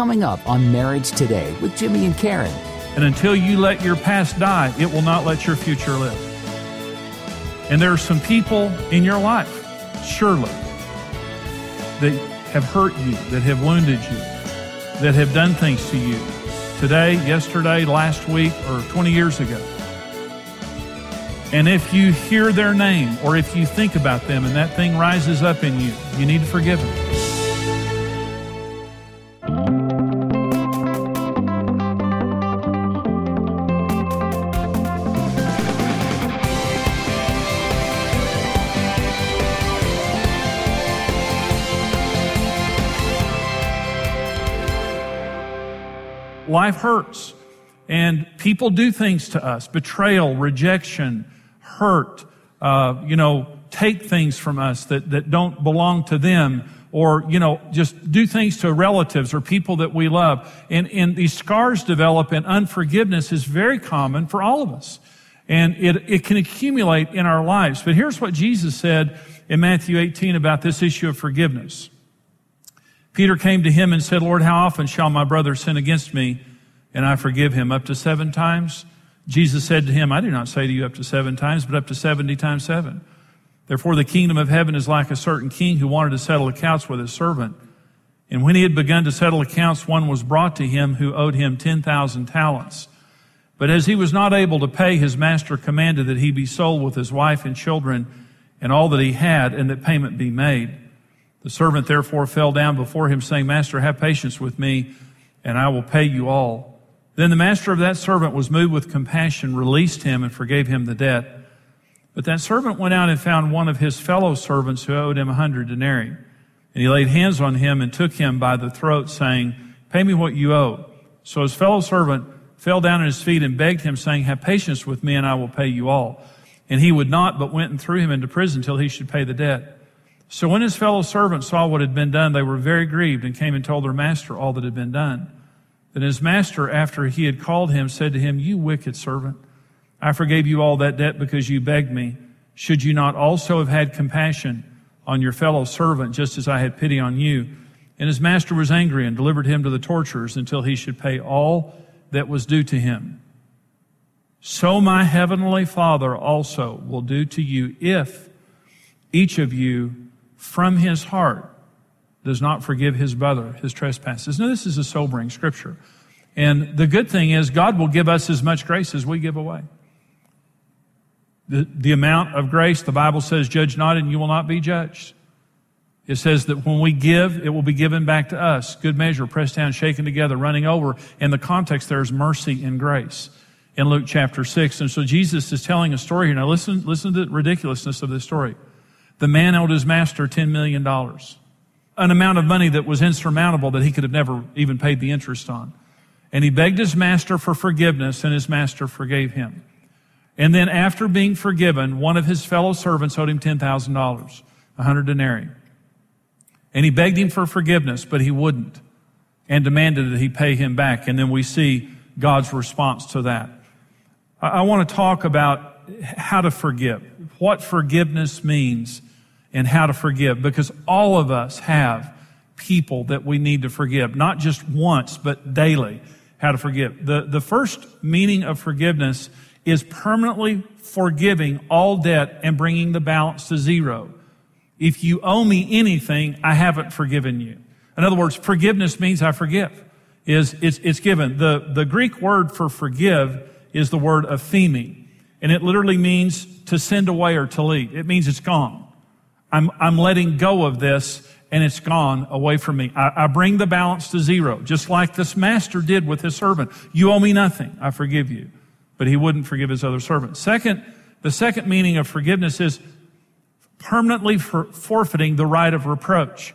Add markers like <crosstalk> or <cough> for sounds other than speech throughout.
coming up on Marriage Today with Jimmy and Karen. And until you let your past die, it will not let your future live. And there are some people in your life, surely, that have hurt you, that have wounded you, that have done things to you today, yesterday, last week, or 20 years ago. And if you hear their name or if you think about them and that thing rises up in you, you need to forgive them. Life hurts. And people do things to us betrayal, rejection, hurt, uh, you know, take things from us that, that don't belong to them or, you know, just do things to relatives or people that we love. And, and these scars develop and unforgiveness is very common for all of us. And it, it can accumulate in our lives. But here's what Jesus said in Matthew 18 about this issue of forgiveness. Peter came to him and said, Lord, how often shall my brother sin against me and I forgive him? Up to seven times? Jesus said to him, I do not say to you up to seven times, but up to 70 times seven. Therefore, the kingdom of heaven is like a certain king who wanted to settle accounts with his servant. And when he had begun to settle accounts, one was brought to him who owed him 10,000 talents. But as he was not able to pay, his master commanded that he be sold with his wife and children and all that he had, and that payment be made. The servant therefore fell down before him, saying, Master, have patience with me, and I will pay you all. Then the master of that servant was moved with compassion, released him, and forgave him the debt. But that servant went out and found one of his fellow servants who owed him a hundred denarii. And he laid hands on him and took him by the throat, saying, Pay me what you owe. So his fellow servant fell down at his feet and begged him, saying, Have patience with me, and I will pay you all. And he would not, but went and threw him into prison till he should pay the debt. So when his fellow servants saw what had been done, they were very grieved and came and told their master all that had been done. Then his master, after he had called him, said to him, You wicked servant, I forgave you all that debt because you begged me. Should you not also have had compassion on your fellow servant, just as I had pity on you? And his master was angry and delivered him to the torturers until he should pay all that was due to him. So my heavenly Father also will do to you if each of you from his heart does not forgive his brother his trespasses. Now, this is a sobering scripture. And the good thing is, God will give us as much grace as we give away. The, the amount of grace, the Bible says, judge not and you will not be judged. It says that when we give, it will be given back to us. Good measure, pressed down, shaken together, running over. In the context, there is mercy and grace in Luke chapter 6. And so Jesus is telling a story here. Now listen, listen to the ridiculousness of this story. The man owed his master $10 million an amount of money that was insurmountable that he could have never even paid the interest on. And he begged his master for forgiveness, and his master forgave him. And then, after being forgiven, one of his fellow servants owed him $10,000, 100 denarii. And he begged him for forgiveness, but he wouldn't, and demanded that he pay him back. And then we see God's response to that. I, want to talk about how to forgive, what forgiveness means and how to forgive because all of us have people that we need to forgive, not just once, but daily, how to forgive. The, the first meaning of forgiveness is permanently forgiving all debt and bringing the balance to zero. If you owe me anything, I haven't forgiven you. In other words, forgiveness means I forgive. Is it's, it's given. The, the Greek word for forgive is the word aphiemi, and it literally means to send away or to leave. It means it's gone. I'm, I'm letting go of this and it's gone away from me. I, I, bring the balance to zero, just like this master did with his servant. You owe me nothing. I forgive you. But he wouldn't forgive his other servant. Second, the second meaning of forgiveness is permanently for forfeiting the right of reproach.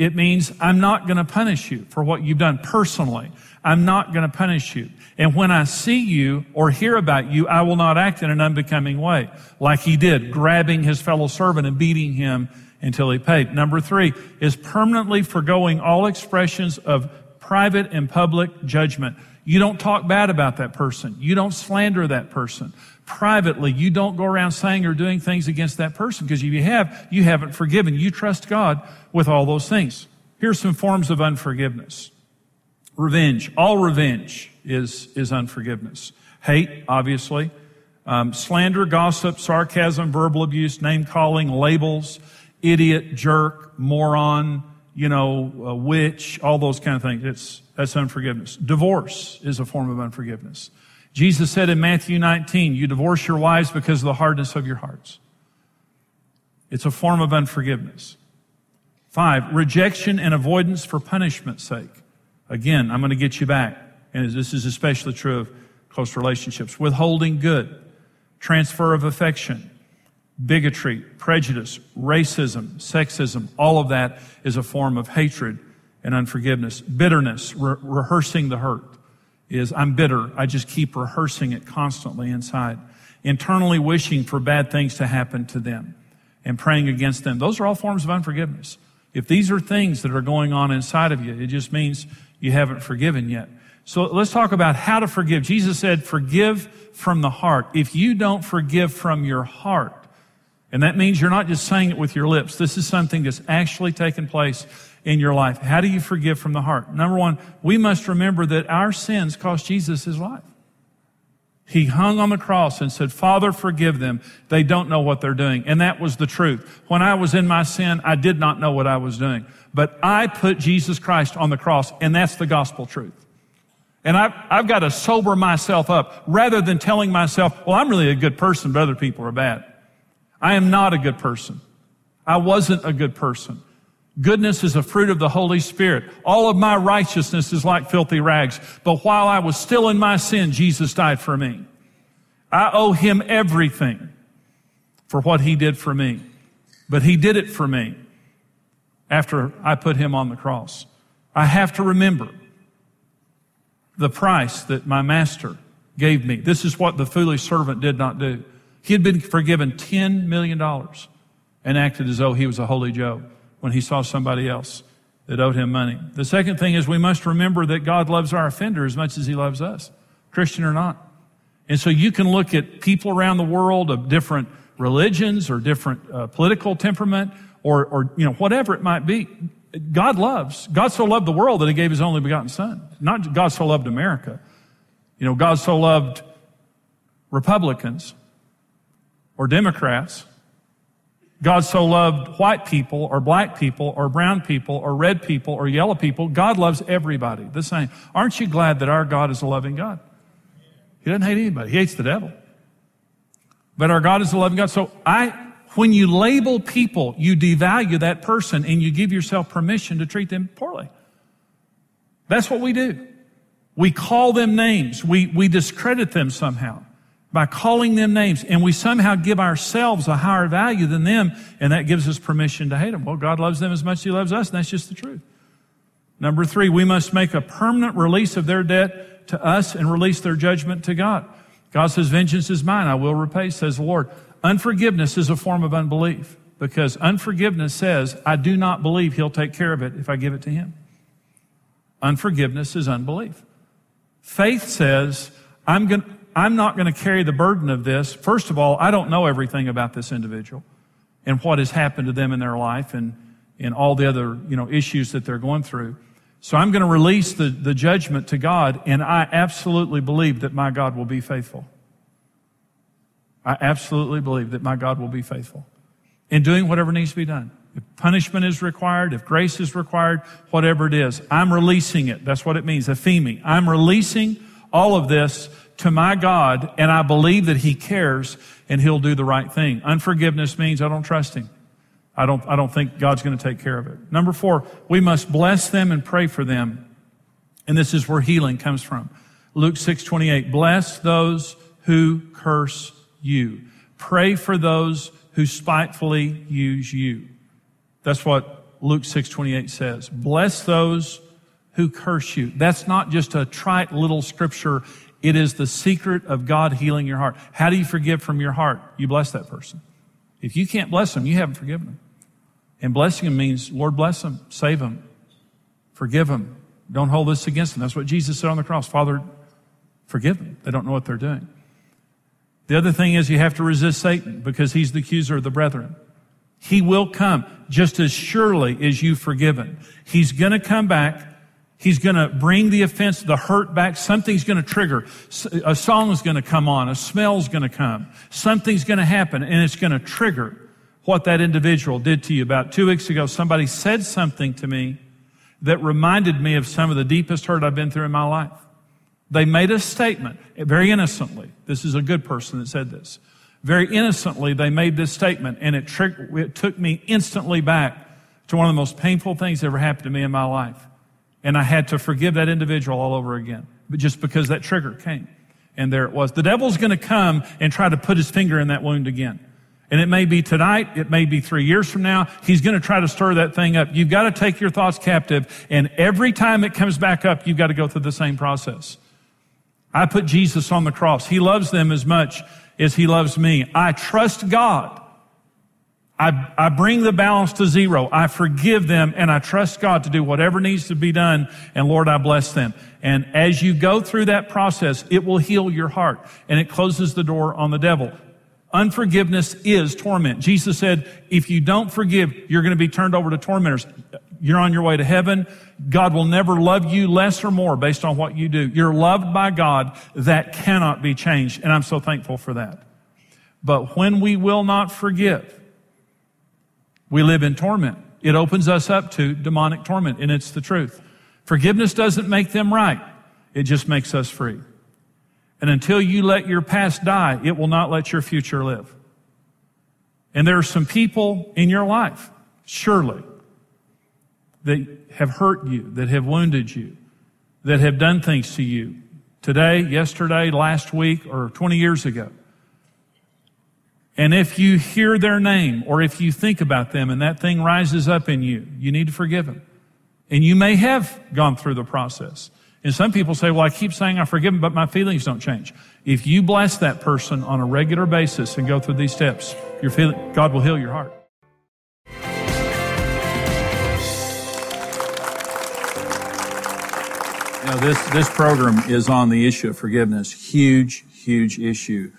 It means I'm not going to punish you for what you've done personally. I'm not going to punish you. And when I see you or hear about you, I will not act in an unbecoming way, like he did, grabbing his fellow servant and beating him until he paid. Number three is permanently foregoing all expressions of private and public judgment. You don't talk bad about that person. You don't slander that person privately. You don't go around saying or doing things against that person because if you have, you haven't forgiven. You trust God with all those things. Here's some forms of unforgiveness. Revenge. All revenge is, is unforgiveness. Hate, obviously. Um, slander, gossip, sarcasm, verbal abuse, name calling, labels, idiot, jerk, moron, you know, witch, all those kind of things. It's, that's unforgiveness. Divorce is a form of unforgiveness. Jesus said in Matthew 19, you divorce your wives because of the hardness of your hearts. It's a form of unforgiveness. Five, rejection and avoidance for punishment's sake. Again, I'm going to get you back. And this is especially true of close relationships. Withholding good, transfer of affection, bigotry, prejudice, racism, sexism, all of that is a form of hatred and unforgiveness. Bitterness, re- rehearsing the hurt is I'm bitter. I just keep rehearsing it constantly inside. Internally wishing for bad things to happen to them and praying against them. Those are all forms of unforgiveness. If these are things that are going on inside of you, it just means you haven't forgiven yet. So let's talk about how to forgive. Jesus said, forgive from the heart. If you don't forgive from your heart, and that means you're not just saying it with your lips, this is something that's actually taken place in your life. How do you forgive from the heart? Number one, we must remember that our sins cost Jesus his life. He hung on the cross and said, Father, forgive them. They don't know what they're doing. And that was the truth. When I was in my sin, I did not know what I was doing. But I put Jesus Christ on the cross, and that's the gospel truth. And I've, I've got to sober myself up rather than telling myself, well, I'm really a good person, but other people are bad. I am not a good person. I wasn't a good person. Goodness is a fruit of the Holy Spirit. All of my righteousness is like filthy rags. But while I was still in my sin, Jesus died for me. I owe him everything for what he did for me. But he did it for me after I put him on the cross. I have to remember the price that my master gave me. This is what the foolish servant did not do. He had been forgiven $10 million and acted as though he was a holy Joe when he saw somebody else that owed him money. The second thing is we must remember that God loves our offender as much as he loves us, Christian or not. And so you can look at people around the world of different religions or different uh, political temperament or, or, you know, whatever it might be. God loves. God so loved the world that he gave his only begotten son. Not God so loved America. You know, God so loved Republicans or Democrats God so loved white people or black people or brown people or red people or yellow people. God loves everybody the same. Aren't you glad that our God is a loving God? He doesn't hate anybody. He hates the devil. But our God is a loving God. So I, when you label people, you devalue that person and you give yourself permission to treat them poorly. That's what we do. We call them names. We, we discredit them somehow by calling them names and we somehow give ourselves a higher value than them and that gives us permission to hate them. Well, God loves them as much as he loves us and that's just the truth. Number three, we must make a permanent release of their debt to us and release their judgment to God. God says, vengeance is mine. I will repay, says the Lord. Unforgiveness is a form of unbelief because unforgiveness says, I do not believe he'll take care of it if I give it to him. Unforgiveness is unbelief. Faith says, I'm going I'm not going to carry the burden of this. First of all, I don't know everything about this individual and what has happened to them in their life and, and all the other, you know, issues that they're going through. So I'm going to release the, the judgment to God, and I absolutely believe that my God will be faithful. I absolutely believe that my God will be faithful in doing whatever needs to be done. If punishment is required, if grace is required, whatever it is, I'm releasing it. That's what it means, aphiemi. I'm releasing all of this to my God and I believe that He cares and He'll do the right thing. Unforgiveness means I don't trust Him. I don't, I don't think God's going to take care of it. Number four, we must bless them and pray for them. And this is where healing comes from. Luke 6 28. Bless those who curse you. Pray for those who spitefully use you. That's what Luke 6 28 says. Bless those who curse you. That's not just a trite little scripture it is the secret of God healing your heart. How do you forgive from your heart? You bless that person. If you can't bless them, you haven't forgiven them. And blessing them means, Lord, bless them, save them, forgive them. Don't hold this against them. That's what Jesus said on the cross. Father, forgive them. They don't know what they're doing. The other thing is you have to resist Satan because he's the accuser of the brethren. He will come just as surely as you've forgiven. He's going to come back He's going to bring the offense, the hurt back. Something's going to trigger. A song is going to come on. A smell's going to come. Something's going to happen and it's going to trigger what that individual did to you. About two weeks ago, somebody said something to me that reminded me of some of the deepest hurt I've been through in my life. They made a statement very innocently. This is a good person that said this. Very innocently, they made this statement and it, it took me instantly back to one of the most painful things that ever happened to me in my life. And I had to forgive that individual all over again, but just because that trigger came. And there it was. The devil's going to come and try to put his finger in that wound again. And it may be tonight, it may be three years from now. He's going to try to stir that thing up. You've got to take your thoughts captive. And every time it comes back up, you've got to go through the same process. I put Jesus on the cross. He loves them as much as he loves me. I trust God I, I bring the balance to zero. I forgive them and I trust God to do whatever needs to be done. And Lord, I bless them. And as you go through that process, it will heal your heart and it closes the door on the devil. Unforgiveness is torment. Jesus said, if you don't forgive, you're going to be turned over to tormentors. You're on your way to heaven. God will never love you less or more based on what you do. You're loved by God. That cannot be changed. And I'm so thankful for that. But when we will not forgive, we live in torment. It opens us up to demonic torment, and it's the truth. Forgiveness doesn't make them right. It just makes us free. And until you let your past die, it will not let your future live. And there are some people in your life, surely, that have hurt you, that have wounded you, that have done things to you today, yesterday, last week, or 20 years ago. And if you hear their name or if you think about them and that thing rises up in you, you need to forgive them. And you may have gone through the process. And some people say, well, I keep saying I forgive them, but my feelings don't change. If you bless that person on a regular basis and go through these steps, your feeling, God will heal your heart. Know, this, this program is on the issue of forgiveness. Huge, huge issue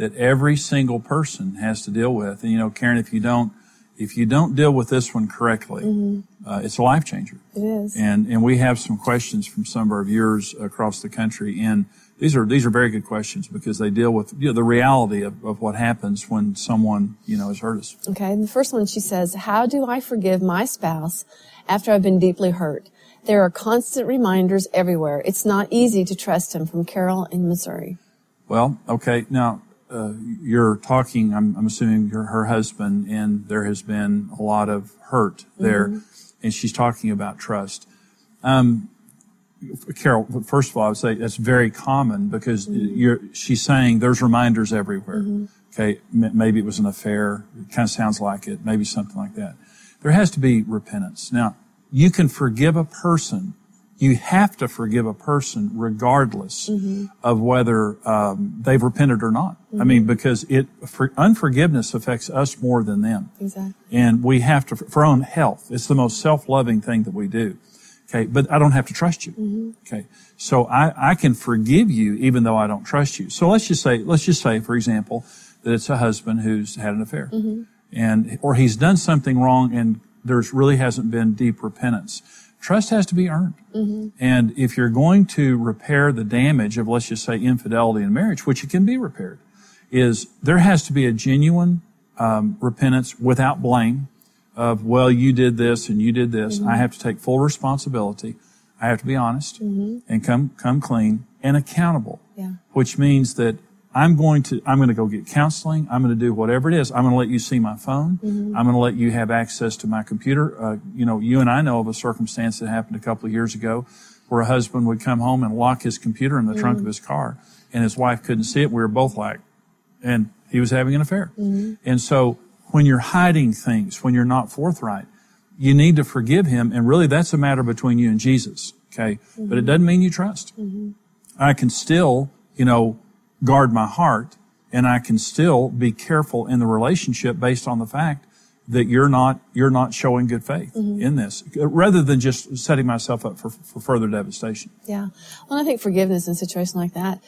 that every single person has to deal with. And you know, Karen, if you don't, if you don't deal with this one correctly, mm-hmm. uh, it's a life changer. It is. And and we have some questions from some of our viewers across the country, and these are these are very good questions because they deal with you know, the reality of, of what happens when someone you know has hurt us. Okay. And the first one, she says, "How do I forgive my spouse after I've been deeply hurt?" There are constant reminders everywhere. It's not easy to trust him. From Carol in Missouri. Well, okay. Now, uh, you're talking, I'm, I'm assuming you're her husband, and there has been a lot of hurt there, mm-hmm. and she's talking about trust. Um, Carol, first of all, I would say that's very common because mm-hmm. she's saying there's reminders everywhere. Mm-hmm. Okay, M- maybe it was an affair. It kind of sounds like it. Maybe something like that. There has to be repentance. Now, you can forgive a person you have to forgive a person regardless mm-hmm. of whether um, they've repented or not. Mm-hmm. I mean, because it for, unforgiveness affects us more than them. Exactly. And we have to for our own health. It's the most self-loving thing that we do. Okay, but I don't have to trust you. Mm-hmm. Okay, so I, I can forgive you even though I don't trust you. So let's just say let's just say, for example, that it's a husband who's had an affair, mm-hmm. and or he's done something wrong and there's really hasn't been deep repentance trust has to be earned. Mm-hmm. And if you're going to repair the damage of, let's just say, infidelity in marriage, which it can be repaired, is there has to be a genuine um, repentance without blame of, well, you did this and you did this. Mm-hmm. I have to take full responsibility. I have to be honest mm-hmm. and come come clean and accountable. Yeah. Which means that I'm going to, I'm going to go get counseling. I'm going to do whatever it is. I'm going to let you see my phone. Mm-hmm. I'm going to let you have access to my computer. Uh, you know, you and I know of a circumstance that happened a couple of years ago where a husband would come home and lock his computer in the mm-hmm. trunk of his car and his wife couldn't see it. We were both like, and he was having an affair. Mm-hmm. And so when you're hiding things, when you're not forthright, you need to forgive him. And really that's a matter between you and Jesus. Okay. But it mm-hmm. doesn't mean you trust. Mm-hmm. I can still, you know, guard my heart and I can still be careful in the relationship based on the fact that you're not you're not showing good faith mm-hmm. in this rather than just setting myself up for, for further devastation yeah well i think forgiveness in a situation like that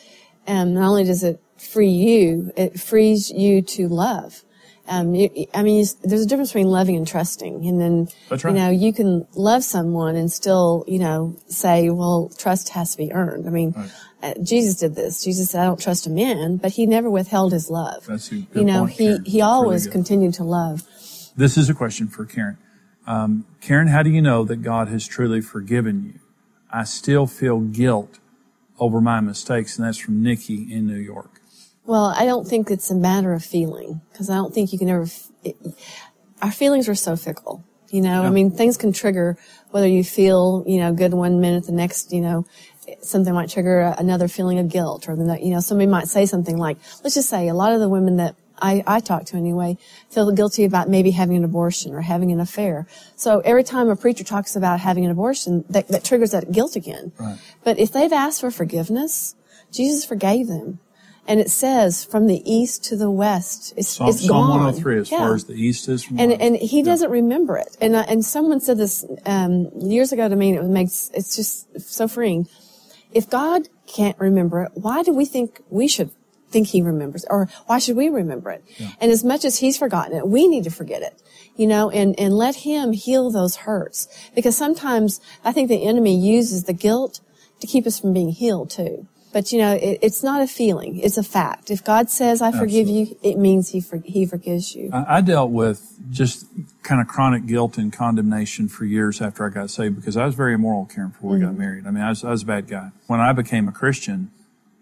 and um, not only does it free you it frees you to love Um, you, I mean, you, there's a difference between loving and trusting, and then right. you know you can love someone and still you know say, well, trust has to be earned. I mean, uh, Jesus did this. Jesus said, I don't trust a man, but he never withheld his love. That's a good you know, point, he Karen. he always really continued to love. This is a question for Karen. Um, Karen, how do you know that God has truly forgiven you? I still feel guilt over my mistakes, and that's from Nikki in New York. Well, I don't think it's a matter of feeling because I don't think you can ever. f- It, our feelings are so fickle. You know, I mean, things can trigger whether you feel you know good one minute, the next, you know, something might trigger another feeling of guilt, or the you know somebody might say something like, let's just say a lot of the women that I, I talk to anyway feel guilty about maybe having an abortion or having an affair. So every time a preacher talks about having an abortion, that, that triggers that guilt again. Right. But if they've asked for forgiveness, Jesus forgave them. And it says from the east to the west, it's, Psalm, it's Psalm gone. 103, as Yeah. far as the east is from and west. and he doesn't remember it. And uh, and someone said this um, years ago to me, and it makes it's just so freeing. If God can't remember it, why do we think we should think He remembers, or why should we remember it? And as much as He's forgotten it, we need to forget it. You know, and and let Him heal those hurts, because sometimes I think the enemy uses the guilt to keep us from being healed too. But you know, it, it's not a feeling; it's a fact. If God says, "I forgive you," it means He for, He forgives you. I I dealt with just kind of chronic guilt and condemnation for years after I got saved because I was very immoral, Karen, before we got married. I mean, I was, I was a bad guy. When I became a Christian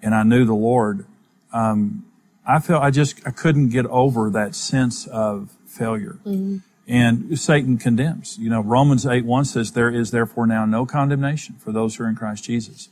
and I knew the Lord, um, I felt I just I couldn't get over that sense of failure. And Satan condemns. You know, Romans 8 1 says, There is therefore now no condemnation for those who are in Christ Jesus.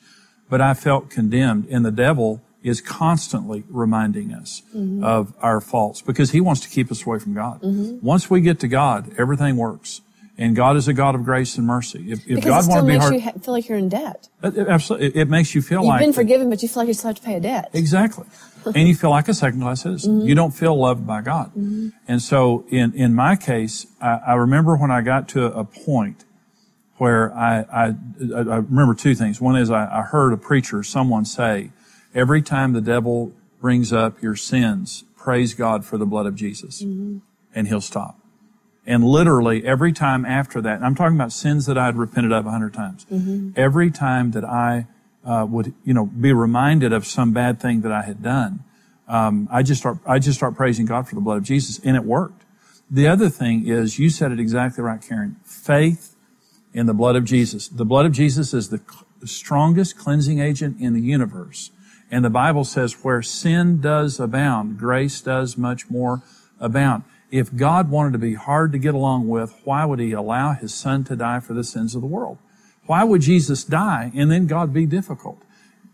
But I felt condemned, and the devil is constantly reminding us mm-hmm. of our faults because he wants to keep us away from God. Mm-hmm. Once we get to God, everything works. And God is a God of grace and mercy. If, if Because God wanted to be makes hard, you ha- feel like you're in debt. it, absolutely, it, it makes you feel like. You've been forgiven, but you feel like you still have to pay a debt. Exactly. <laughs> and you feel like a second class citizen. Mm-hmm. You don't feel loved by God. And so in, in my case, I, I remember when I got to a point where I, I, I remember two things. One is I, I heard a preacher, someone say, every time the devil brings up your sins, praise God for the blood of Jesus. And he'll stop. And literally every time after that, and I'm talking about sins that I'd repented of a hundred times. Every time that I uh, would, you know, be reminded of some bad thing that I had done, um, I just start, I just start praising God for the blood of Jesus, and it worked. The other thing is, you said it exactly right, Karen. Faith in the blood of Jesus. The blood of Jesus is the strongest cleansing agent in the universe. And the Bible says where sin does abound, grace does much more abound. If God wanted to be hard to get along with, why would he allow his son to die for the sins of the world? Why would Jesus die and then God be difficult?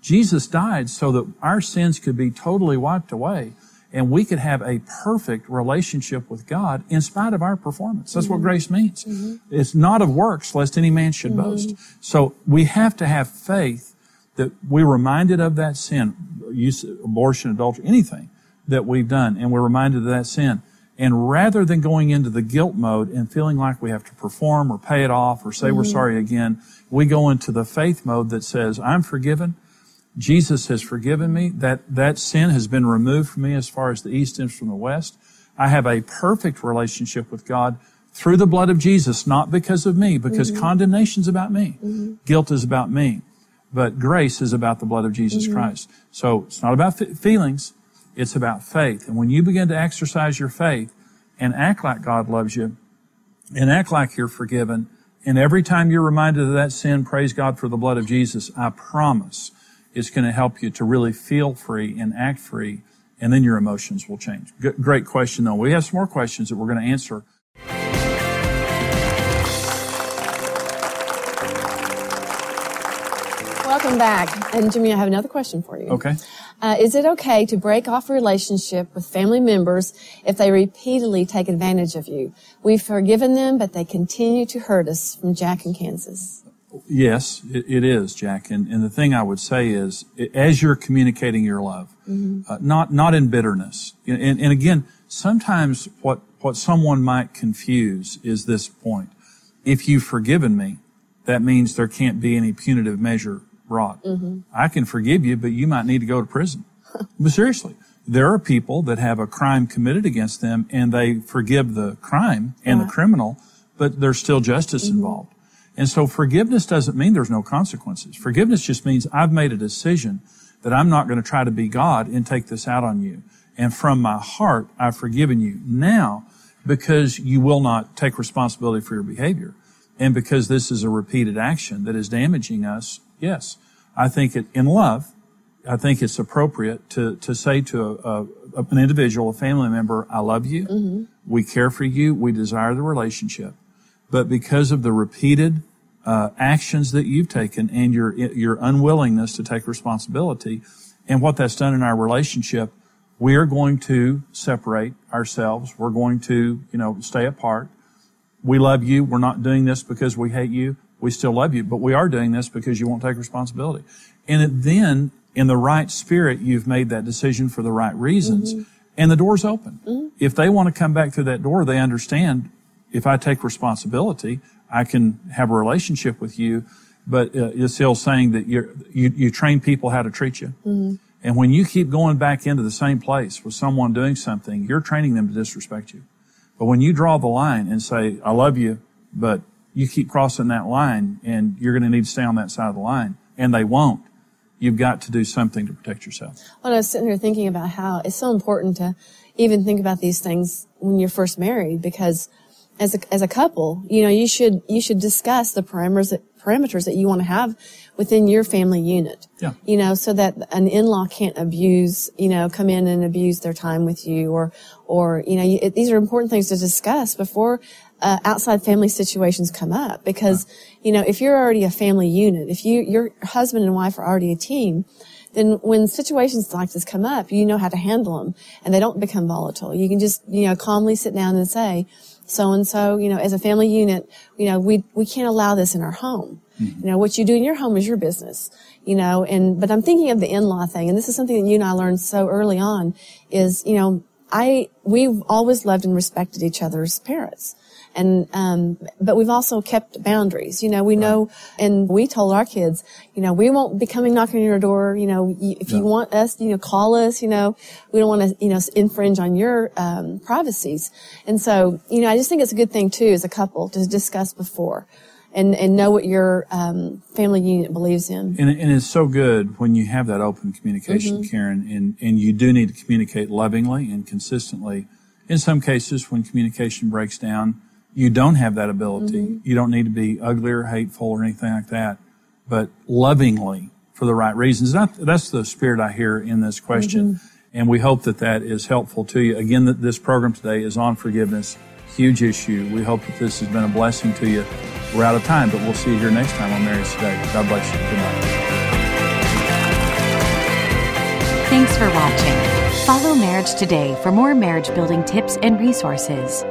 Jesus died so that our sins could be totally wiped away and we could have a perfect relationship with God in spite of our performance. That's what mm-hmm. grace means. Mm-hmm. It's not of works, lest any man should mm-hmm. boast. So we have to have faith that we're reminded of that sin, use, abortion, adultery, anything that we've done, and we're reminded of that sin. And rather than going into the guilt mode and feeling like we have to perform or pay it off or say we're sorry again, we go into the faith mode that says, I'm forgiven. Jesus has forgiven me. That, that sin has been removed from me as far as the east is from the west. I have a perfect relationship with God through the blood of Jesus, not because of me, because mm-hmm. condemnation's about me. Mm-hmm. Guilt is about me. But grace is about the blood of Jesus mm-hmm. Christ. So it's not about fe- feelings. It's about faith. And when you begin to exercise your faith and act like God loves you and act like you're forgiven, and every time you're reminded of that sin, praise God for the blood of Jesus, I promise it's going to help you to really feel free and act free, and then your emotions will change. G- great question, though. We have some more questions that we're going to answer. Welcome back. And Jimmy, I have another question for you. Okay? Uh, is it okay to break off a relationship with family members if they repeatedly take advantage of you? We've forgiven them, but they continue to hurt us from Jack in Kansas. Yes, it, it is, Jack. And, and the thing I would say is, as you're communicating your love, uh, not not in bitterness. And, and, again, sometimes what what someone might confuse is this point: if you've forgiven me, that means there can't be any punitive measure brought. I can forgive you, but you might need to go to prison. <laughs> but seriously, there are people that have a crime committed against them and they forgive the crime and the criminal, but there's still justice Mm-hmm. involved. And so forgiveness doesn't mean there's no consequences. Forgiveness just means I've made a decision that I'm not going to try to be God and take this out on you. And from my heart, I've forgiven you. Now, because you will not take responsibility for your behavior and because this is a repeated action that is damaging us, yes, I think it, in love, I think it's appropriate to, to say to a, a, an individual, a family member, I love you. Mm-hmm. We care for you. We desire the relationship. But because of the repeated uh, actions that you've taken and your your unwillingness to take responsibility, and what that's done in our relationship, we are going to separate ourselves. We're going to, you know, stay apart. We love you. We're not doing this because we hate you. We still love you, but we are doing this because you won't take responsibility. And it, then, in the right spirit, you've made that decision for the right reasons, and the door's open. If they want to come back through that door, they understand if I take responsibility, I can have a relationship with you. But uh, it's still saying that you're, you you train people how to treat you, and when you keep going back into the same place with someone doing something, you're training them to disrespect you. But when you draw the line and say, "I love you," but you keep crossing that line, and you're going to need to stay on that side of the line, and they won't. You've got to do something to protect yourself. Well, I was sitting here thinking about how it's so important to even think about these things when you're first married because as a, as a couple, you know, you should, you should discuss the parameters that, parameters that you want to have within your family unit. Yeah. You know, so that an in-law can't abuse, you know, come in and abuse their time with you or, or, you know, you, it, these are important things to discuss before uh, outside family situations come up because, you know, if you're already a family unit, if you, your husband and wife are already a team, then when situations like this come up, you know how to handle them and they don't become volatile. You can just, you know, calmly sit down and say, so and so, you know, as a family unit, you know, we, we can't allow this in our home. Mm-hmm. You know, what you do in your home is your business, you know, and, but I'm thinking of the in-law thing, and this is something that you and I learned so early on is, you know, I, we've always loved and respected each other's parents. And, um, but we've also kept boundaries. You know, we know, and we told our kids, you know, we won't be coming knocking on your door. You know, if you want us, you know, call us. You know, we don't want to, you know, infringe on your um, privacies. And so, you know, I just think it's a good thing too, as a couple, to discuss before, and and know what your um, family unit believes in. And, and it's so good when you have that open communication, Karen, and, and you do need to communicate lovingly and consistently. In some cases, when communication breaks down, you don't have that ability. Mm-hmm. You don't need to be ugly or hateful or anything like that, but lovingly for the right reasons. That, that's the spirit I hear in this question. Mm-hmm. And we hope that that is helpful to you. Again, that this program today is on forgiveness. Huge issue. We hope that this has been a blessing to you. We're out of time, but we'll see you here next time on Marriage Today. God bless you. Good night. Thanks for watching. Follow Marriage Today for more marriage building tips and resources.